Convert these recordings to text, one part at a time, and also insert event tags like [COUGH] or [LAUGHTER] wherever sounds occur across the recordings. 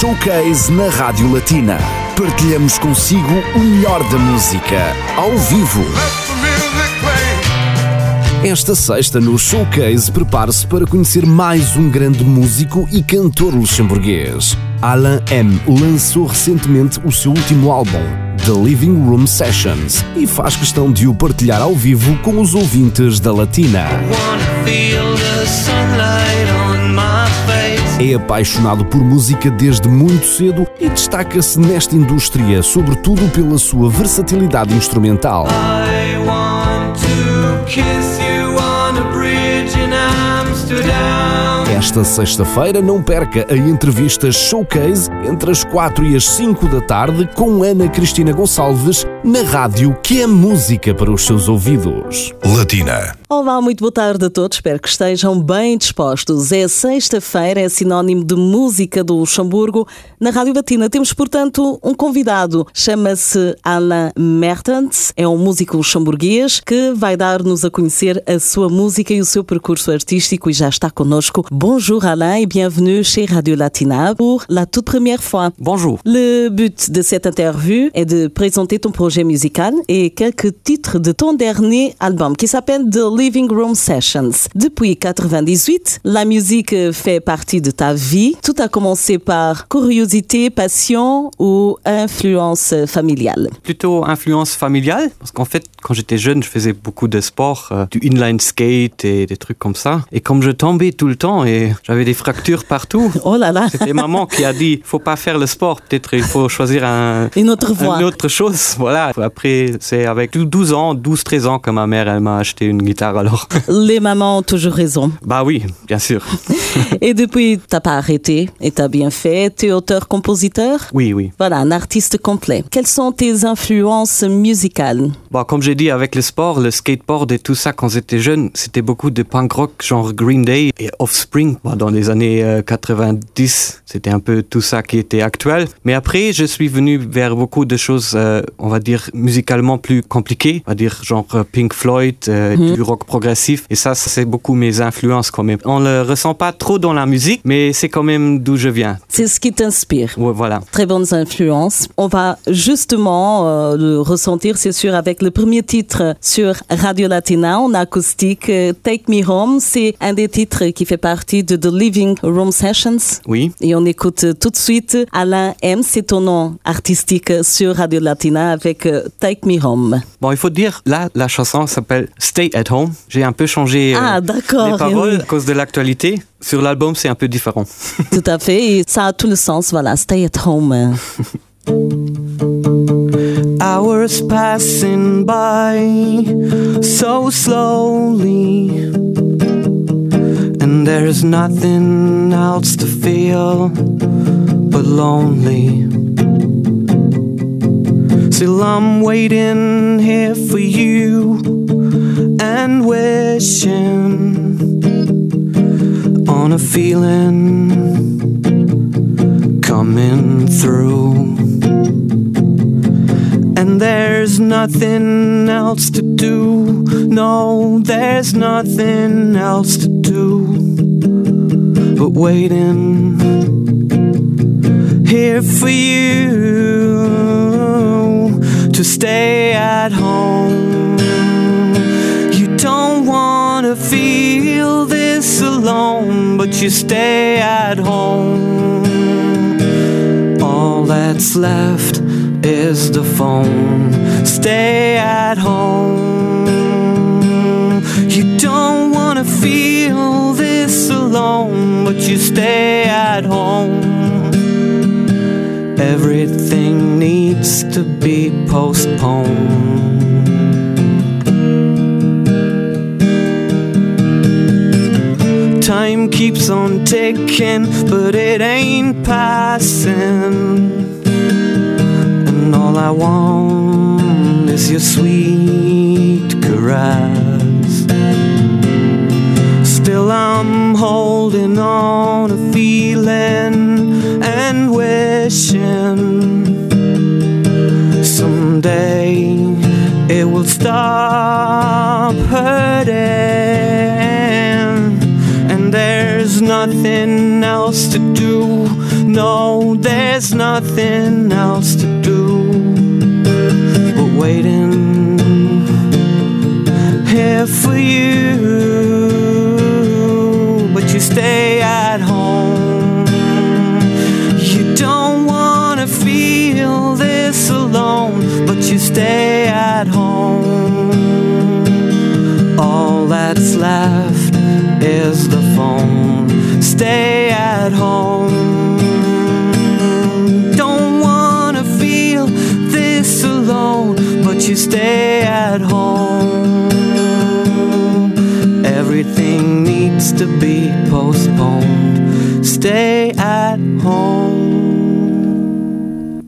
Showcase na Rádio Latina. Partilhamos consigo o melhor da música, ao vivo. Esta sexta no Showcase, prepare-se para conhecer mais um grande músico e cantor luxemburguês. Alain M lançou recentemente o seu último álbum, The Living Room Sessions, e faz questão de o partilhar ao vivo com os ouvintes da Latina. É apaixonado por música desde muito cedo e destaca-se nesta indústria, sobretudo pela sua versatilidade instrumental. Esta sexta-feira não perca a entrevista Showcase entre as 4 e as 5 da tarde com Ana Cristina Gonçalves na rádio que é música para os seus ouvidos. Latina. Olá, muito boa tarde a todos. Espero que estejam bem dispostos. É sexta-feira, é sinónimo de música do Luxemburgo. Na Rádio Latina temos, portanto, um convidado. Chama-se Alain Mertens. É um músico luxemburguês que vai dar-nos a conhecer a sua música e o seu percurso artístico e já está connosco. Bonjour Alain et bienvenue chez Radio Latina pour la toute première fois. Bonjour. Le but de cette interview est de présenter ton projet musical et quelques titres de ton dernier album qui s'appelle The Living Room Sessions. Depuis 98, la musique fait partie de ta vie. Tout a commencé par curiosité, passion ou influence familiale? Plutôt influence familiale, parce qu'en fait, quand j'étais jeune, je faisais beaucoup de sport, euh, du inline skate et des trucs comme ça. Et comme je tombais tout le temps et j'avais des fractures partout, [LAUGHS] Oh là là c'était maman qui a dit faut pas faire le sport, peut-être il faut choisir un, Une autre voie. une autre chose. Voilà. Après, c'est avec 12 ans, 12-13 ans que ma mère, elle m'a acheté une guitare alors. [LAUGHS] Les mamans ont toujours raison. bah oui, bien sûr. [LAUGHS] Et depuis, t'as pas arrêté et t'as bien fait. Tu es auteur-compositeur Oui, oui. Voilà, un artiste complet. Quelles sont tes influences musicales? Bon, comme j'ai dit, avec le sport, le skateboard et tout ça, quand j'étais jeune, c'était beaucoup de punk rock, genre Green Day et Offspring. Bon, dans les années euh, 90, c'était un peu tout ça qui était actuel. Mais après, je suis venu vers beaucoup de choses, euh, on va dire, musicalement plus compliquées. On va dire, genre euh, Pink Floyd, euh, du rock progressif. Et ça, c'est beaucoup mes influences quand même. On le ressent pas trop dans la musique, mais c'est quand même d'où je viens. C'est ce qui t'inspire Ouais, voilà. Très bonnes influences. On va justement euh, le ressentir, c'est sûr, avec le premier titre sur Radio Latina en acoustique, Take Me Home. C'est un des titres qui fait partie de The Living Room Sessions. Oui. Et on écoute tout de suite Alain M, c'est ton nom artistique sur Radio Latina avec Take Me Home. Bon, il faut dire, là, la chanson s'appelle Stay at Home. J'ai un peu changé euh, Ah, les paroles oui. à cause de l'actualité. Sur l'album, c'est un peu différent. [LAUGHS] Tout à fait, et ça a tout le sens, voilà, Stay at Home. [LAUGHS] Hours passing by so slowly, and there's nothing else to feel but lonely. Still, I'm waiting here for you and wishing on a feeling coming through. And there's nothing else to do. No, there's nothing else to do but waiting here for you to stay at home. You don't want to feel this alone, but you stay at home. All that's left is the phone. Stay at home. You don't want to feel this alone, but you stay at home. Everything needs to be postponed. Time keeps on ticking, but it ain't passing. And all I want is your sweet caress. Still, I'm holding on a feeling wishing someday it will stop hurting. And there's nothing else to do. No, there's nothing else to do but waiting here for you. Stay at home. Don't wanna feel this alone, but you stay at home. Everything needs to be postponed. Stay at home.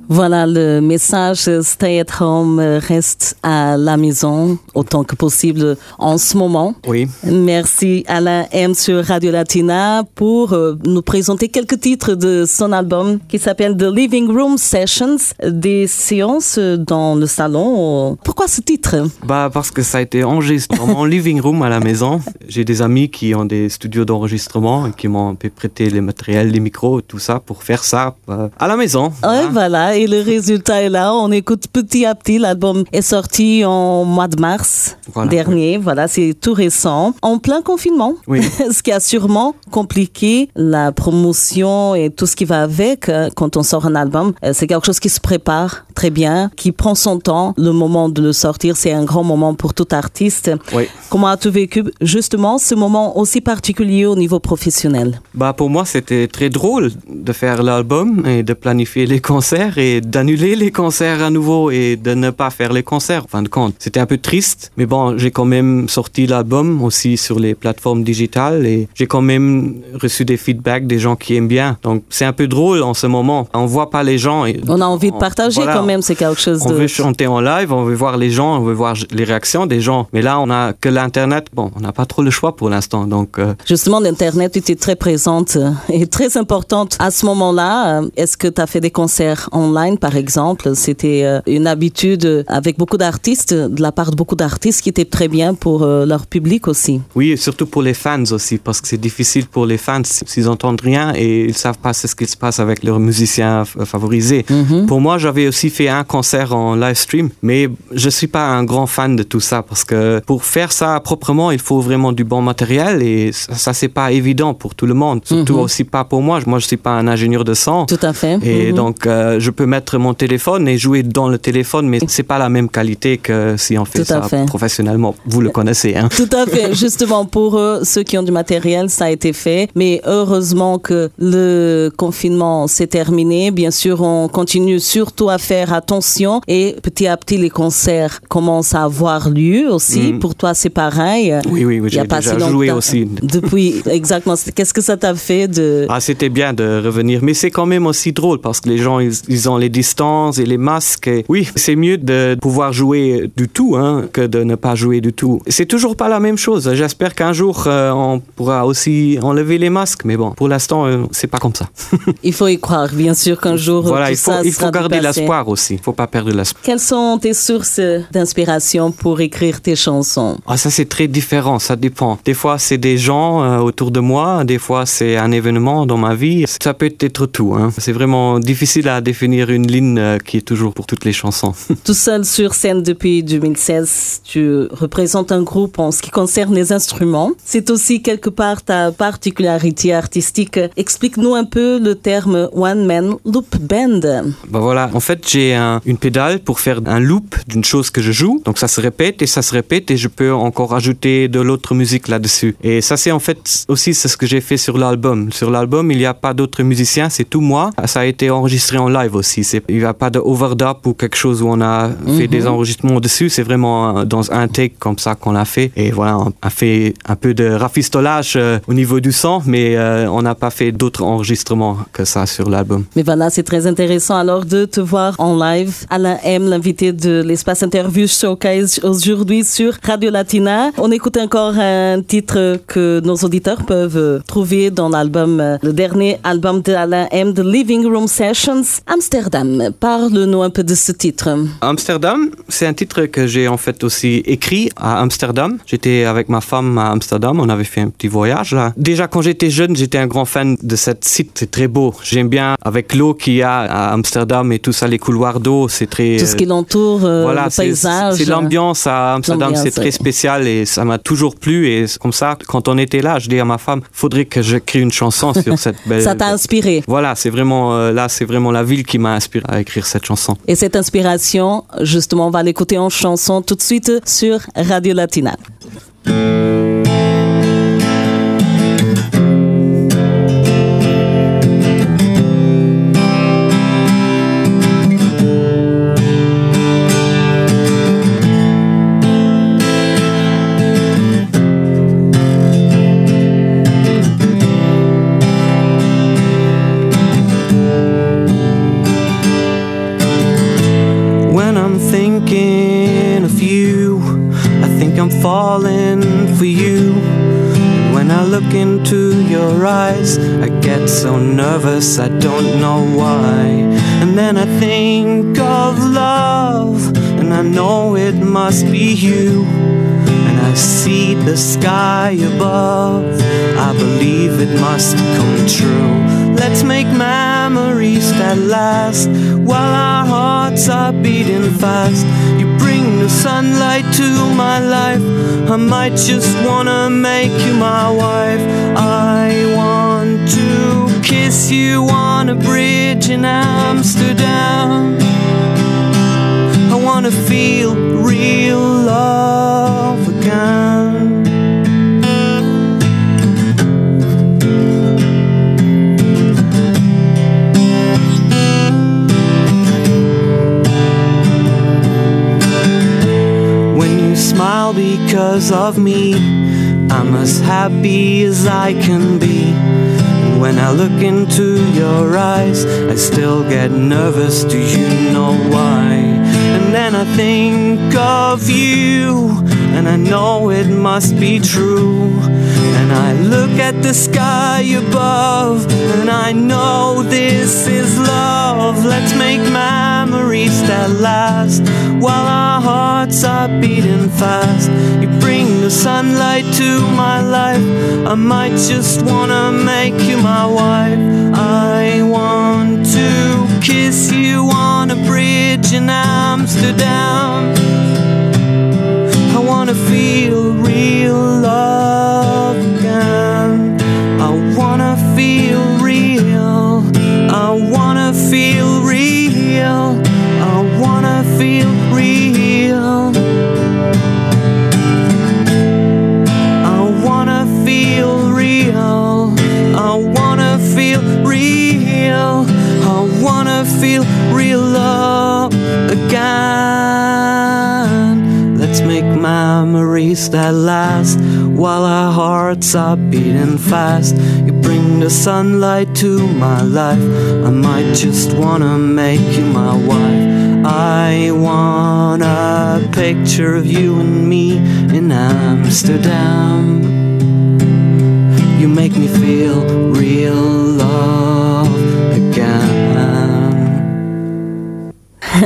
Voilà le message Stay at home, reste à la maison autant que possible en ce moment. Oui. Merci Alain M sur Radio Latina pour euh, nous présenter quelques titres de son album qui s'appelle The Living Room Sessions, des séances dans le salon. Pourquoi ce titre? Bah parce que ça a été enregistré dans mon [LAUGHS] living room à la maison. J'ai des amis qui ont des studios d'enregistrement et qui m'ont prêté les matériels, les micros, tout ça pour faire ça euh, à la maison. Hein. voilà, et le résultat est là. On écoute petit à petit. L'album est sorti en mois de mars Voilà, dernier. Voilà, c'est tout récent. En plein confinement. Oui. [LAUGHS] ce qui a sûrement compliqué la promotion et tout ce qui va avec euh, quand on sort un album. Euh, C'est quelque chose qui se prépare très bien, qui prend son temps. Le moment de le sortir, c'est un grand moment pour tout artiste. Oui. Comment as-tu vécu justement ce moment aussi particulier au niveau professionnel? Bah pour moi c'était très drôle de faire l'album et de planifier les concerts et d'annuler les concerts à nouveau et de ne pas faire les concerts. En fin de compte, c'était un peu triste, mais bon j'ai quand même sorti l'album aussi sur les plateformes digitales et j'ai quand même reçu des feedbacks des gens qui aiment bien. Donc c'est un peu drôle en ce moment. On voit pas les gens. Et On a envie de partager voilà. quand même, c'est quelque chose On de... veut chanter en live, on veut voir les gens, on veut voir les réactions des gens. Mais là, on a que l'internet. Bon, on n'a pas trop le choix pour l'instant. Donc, euh, Justement, l'Internet était très présente euh, et très importante à ce moment-là. Euh, Est-ce que tu as fait des concerts online, par exemple C'était euh, une habitude euh, avec beaucoup d'artistes, de la part de beaucoup d'artistes qui était très bien pour euh, leur public aussi. oui, et surtout pour les fans aussi, parce que c'est difficile pour les fans s'ils entendent rien et ils savent pas ce qui se passe avec leurs musiciens favorisés. Pour moi, j'avais aussi fait un concert en live stream, mais je suis pas un grand fan de tout ça parce que pour faire ça proprement, il faut vraiment du bon matériel et ça, ça c'est pas évident pour tout le monde, surtout aussi pas pour moi. Moi, je suis pas un ingénieur de son. Tout à fait. Et Mhm. donc, euh, je peux mettre mon téléphone et jouer dans le téléphone, mais c'est pas la même qualité que si on fait Tout ça fait. professionnellement. Vous le connaissez, hein? Tout à fait. [LAUGHS] Justement, pour eux, ceux qui ont du matériel, ça a été fait. Mais heureusement que le confinement s'est terminé. Bien sûr, on continue surtout à faire attention et petit à petit, les concerts commencent à avoir lieu aussi. Mm. Pour toi, c'est pareil. Oui, oui, oui, j'ai déjà joué aussi. Depuis, exactement. Qu'est-ce que ça t'a fait de... Ah, c'était bien de revenir, mais c'est quand même aussi drôle parce que les gens, ils, ils ont les distances et les masques. Et oui, c'est mieux de pouvoir jouer du tout hein, que de ne pas jouer du tout. C'est toujours pas la même chose. J'espère qu'un jour, euh, on pourra aussi enlever les masques, mais bon, pour l'instant, euh, c'est pas comme ça. [LAUGHS] Il faut y croire, bien sûr, qu'un jour, voilà, tout il faut, ça il sera faut garder l'espoir aussi. Il faut pas perdre l'espoir. Quelles sont tes sources d'inspiration pour écrire tes chansons? Ah, ça c'est très différent, ça dépend. Des fois c'est des gens euh, autour de moi, des fois c'est un événement dans ma vie. Ça peut être tout. Hein. C'est vraiment difficile à définir une ligne euh, qui est toujours pour toutes les chansons. [LAUGHS] Tout seul sur scène depuis 2016, tu représentes un groupe en ce qui concerne les instruments. C'est aussi quelque part ta particularité artistique. Explique-nous un peu le terme One Man Loop Band. bah voilà, en fait j'ai un- une pédale pour faire un loop d'une chose que je joue. Donc ça se répète et ça se répète et je peux encore ajouter de l'autre musique là-dessus. Et ça c'est en fait aussi ce que j'ai fait sur l'album. Sur l'album il n'y a pas d'autres musiciens, c'est tout moi. Ça a été enregistré en live aussi. Il n'y a pas de overdub ou quelque chose où on a fait des enregistrements dessus. C'est vraiment euh, dans un take comme ça qu'on l'a fait. Et voilà, on a fait un peu de rafistolage euh, au niveau du son, mais euh, on n'a pas fait d'autres enregistrements que ça sur l'album. Mais voilà, c'est très intéressant alors de te voir en live. Alain M, l'invité de l'espace interview showcase aujourd'hui sur Radio Latina. On écoute encore un titre que nos auditeurs peuvent trouver dans l'album, le dernier album de Alain M, The Living Room Sessions. Stay Amsterdam. Parle-nous un peu de ce titre. Amsterdam, c'est un titre que j'ai en fait aussi écrit à Amsterdam. J'étais avec ma femme à Amsterdam, on avait fait un petit voyage là. Déjà quand j'étais jeune, j'étais un grand fan de cette site, c'est très beau. J'aime bien avec l'eau qu'il y a à Amsterdam et tout ça, les couloirs d'eau, c'est très... Tout ce qui l'entoure, euh, voilà, le paysage. C'est l'ambiance à Amsterdam, c'est très spécial et ça m'a toujours plu et comme ça, quand on était là, je dis à ma femme, faudrait que j'écris une chanson sur cette [LAUGHS] belle... ça t'a inspiré Voilà, c'est vraiment, euh, là, c'est vraiment la ville qui m'a inspiré à écrire cette chanson. Et cette inspiration, justement, on va l'écouter en chanson tout de suite sur Radio Latina. Nervous, I don't know why. And then I think of love, and I know it must be you. And I see the sky above, I believe it must come true. Let's make memories that last while our hearts are beating fast. You bring the sunlight to my life, I might just wanna make you my wife. I want to kiss you on a bridge in Amsterdam. I wanna feel real love because of me, I'm as happy as I can be. When I look into your eyes, I still get nervous. Do you know why? And then I think of you, and I know it must be true. And I look at the sky above, and I know this is love. Let's make memories that last while our hearts are beating fast. You bring the sunlight to my life. I might just wanna make you my wife. I want to kiss you on a bridge in Amsterdam. Wanna feel real love again. Hearts are beating fast. You bring the sunlight to my life. I might just wanna make you my wife. I want a picture of you and me in Amsterdam. You make me feel real love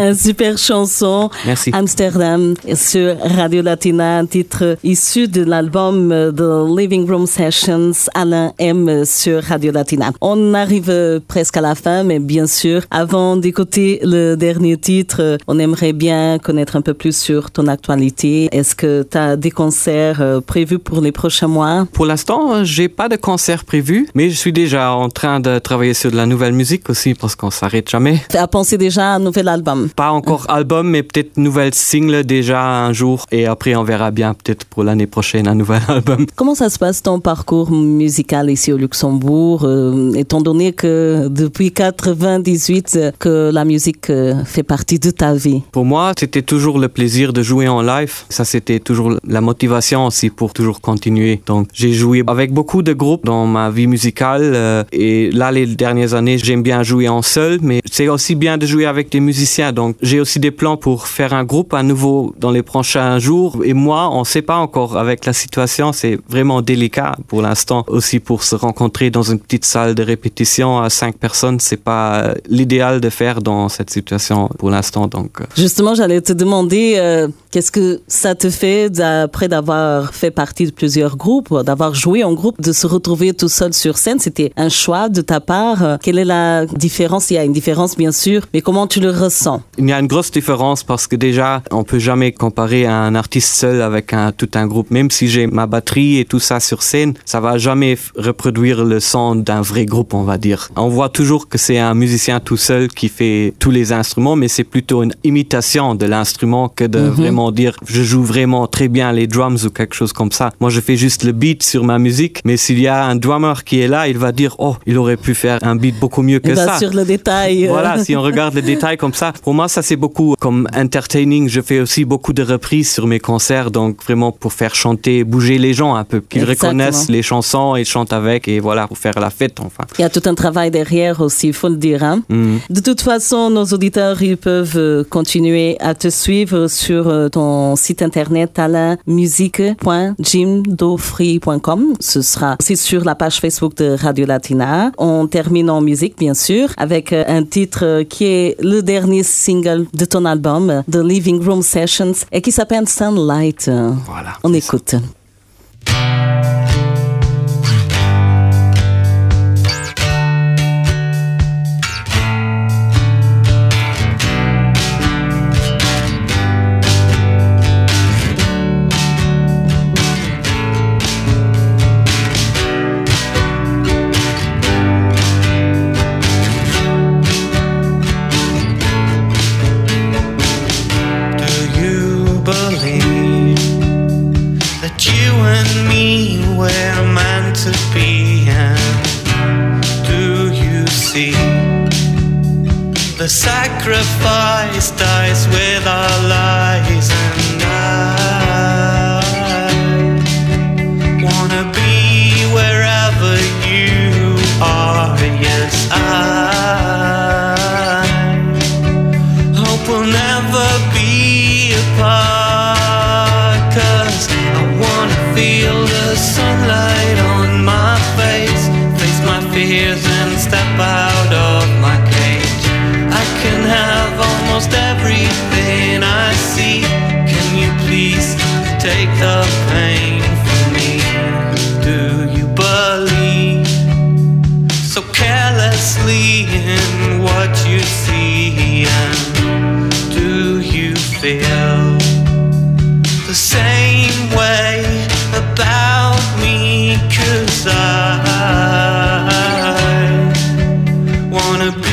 [LAUGHS] Super chanson. Merci. Amsterdam sur Radio Latina, un titre issu de l'album The Living Room Sessions, Alain M sur Radio Latina. On arrive presque à la fin, mais bien sûr, avant d'écouter le dernier titre, on aimerait bien connaître un peu plus sur ton actualité. Est-ce que tu as des concerts euh, prévus pour les prochains mois? Pour l'instant, j'ai pas de concert prévu, mais je suis déjà en train de travailler sur de la nouvelle musique aussi parce qu'on s'arrête jamais. Tu as pensé déjà à un nouvel album? Pas encore album, mais peut-être nouvelle single déjà un jour. Et après, on verra bien peut-être pour l'année prochaine un nouvel [LAUGHS] album. Comment ça se passe ton parcours musical ici au Luxembourg, euh, étant donné que depuis 98 euh, que la musique euh, fait partie de ta vie? Pour moi, c'était toujours le plaisir de jouer en live. Ça, c'était toujours la motivation aussi pour toujours continuer. Donc, j'ai joué avec beaucoup de groupes dans ma vie musicale. euh, et là, les dernières années, j'aime bien jouer en seul, mais c'est aussi bien de jouer avec des musiciens. Donc j'ai aussi des plans pour faire un groupe à nouveau dans les prochains jours. Et moi, on ne sait pas encore avec la situation, c'est vraiment délicat pour l'instant aussi pour se rencontrer dans une petite salle de répétition à cinq personnes, c'est pas l'idéal de faire dans cette situation pour l'instant. Donc justement, j'allais te demander euh, qu'est-ce que ça te fait après d'avoir fait partie de plusieurs groupes, d'avoir joué en groupe, de se retrouver tout seul sur scène? C'était un choix de ta part. Quelle est la différence? Il y a une différence bien sûr, mais comment tu le ressens? Il y a une grosse différence parce que déjà, on peut jamais comparer un artiste seul avec un, tout un groupe. Même si j'ai ma batterie et tout ça sur scène, ça va jamais reproduire le son d'un vrai groupe, on va dire. On voit toujours que c'est un musicien tout seul qui fait tous les instruments, mais c'est plutôt une imitation de l'instrument que de mhm. vraiment dire je joue vraiment très bien les drums ou quelque chose comme ça. Moi, je fais juste le beat sur ma musique, mais s'il y a un drummer qui est là, il va dire oh, il aurait pu faire un beat beaucoup mieux que ça. Sur le détail. [LAUGHS] Voilà, si on [LAUGHS] regarde les détails comme ça, pour moi, ça c'est beaucoup comme entertaining. Je fais aussi beaucoup de reprises sur mes concerts, donc vraiment pour faire chanter, bouger les gens un peu, qu'ils reconnaissent les chansons et chantent avec et voilà, pour faire la fête enfin. Il y a tout un travail derrière aussi, il faut le dire. Hein. Mm. De toute façon, nos auditeurs, ils peuvent euh, continuer à te suivre sur euh, ton site internet alainmusique.jimdofree.com. Ce sera aussi sur la page Facebook de Radio Latina. On termine en musique, bien sûr, avec euh, un titre qui est le dernier single de ton album, The Living Room Sessions, et qui s'appelle Sunlight. Voilà. On écoute.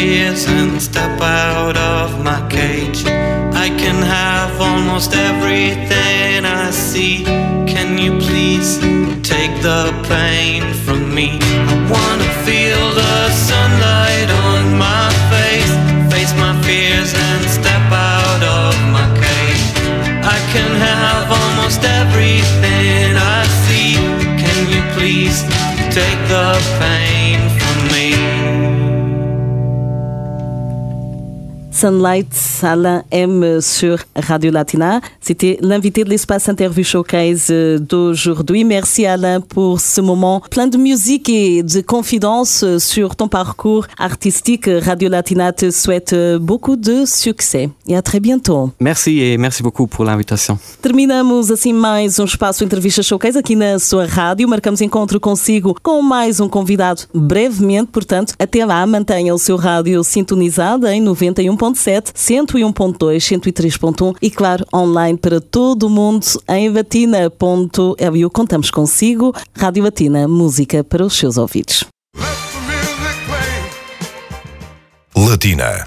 fears and step out of my cage. I can have almost everything I see. Can you please take the pain from me? I wanna feel the sunlight on my face, face my fears and step out of my cage. I can have almost everything I see. Can you please take the pain Sunlight Alain M sur Radio Latina. C'était l'invité de l'espace Interview Showcase euh, d'aujourd'hui. Merci Alain pour ce moment plein de musique et de confidence euh, sur ton parcours artistique. Radio Latina te souhaite euh, beaucoup de succès e a très bientôt. Merci e merci beaucoup por l'invitation. Terminamos assim mais um espaço Entrevista Showcase aqui na sua rádio. Marcamos encontro consigo com mais um convidado brevemente, portanto, até lá mantenha o seu rádio sintonizado em 91.7, 101.2, 103.1 e claro, online para todo o mundo em vatina.eu. Contamos consigo. Rádio Vatina, música para os seus ouvidos. Latina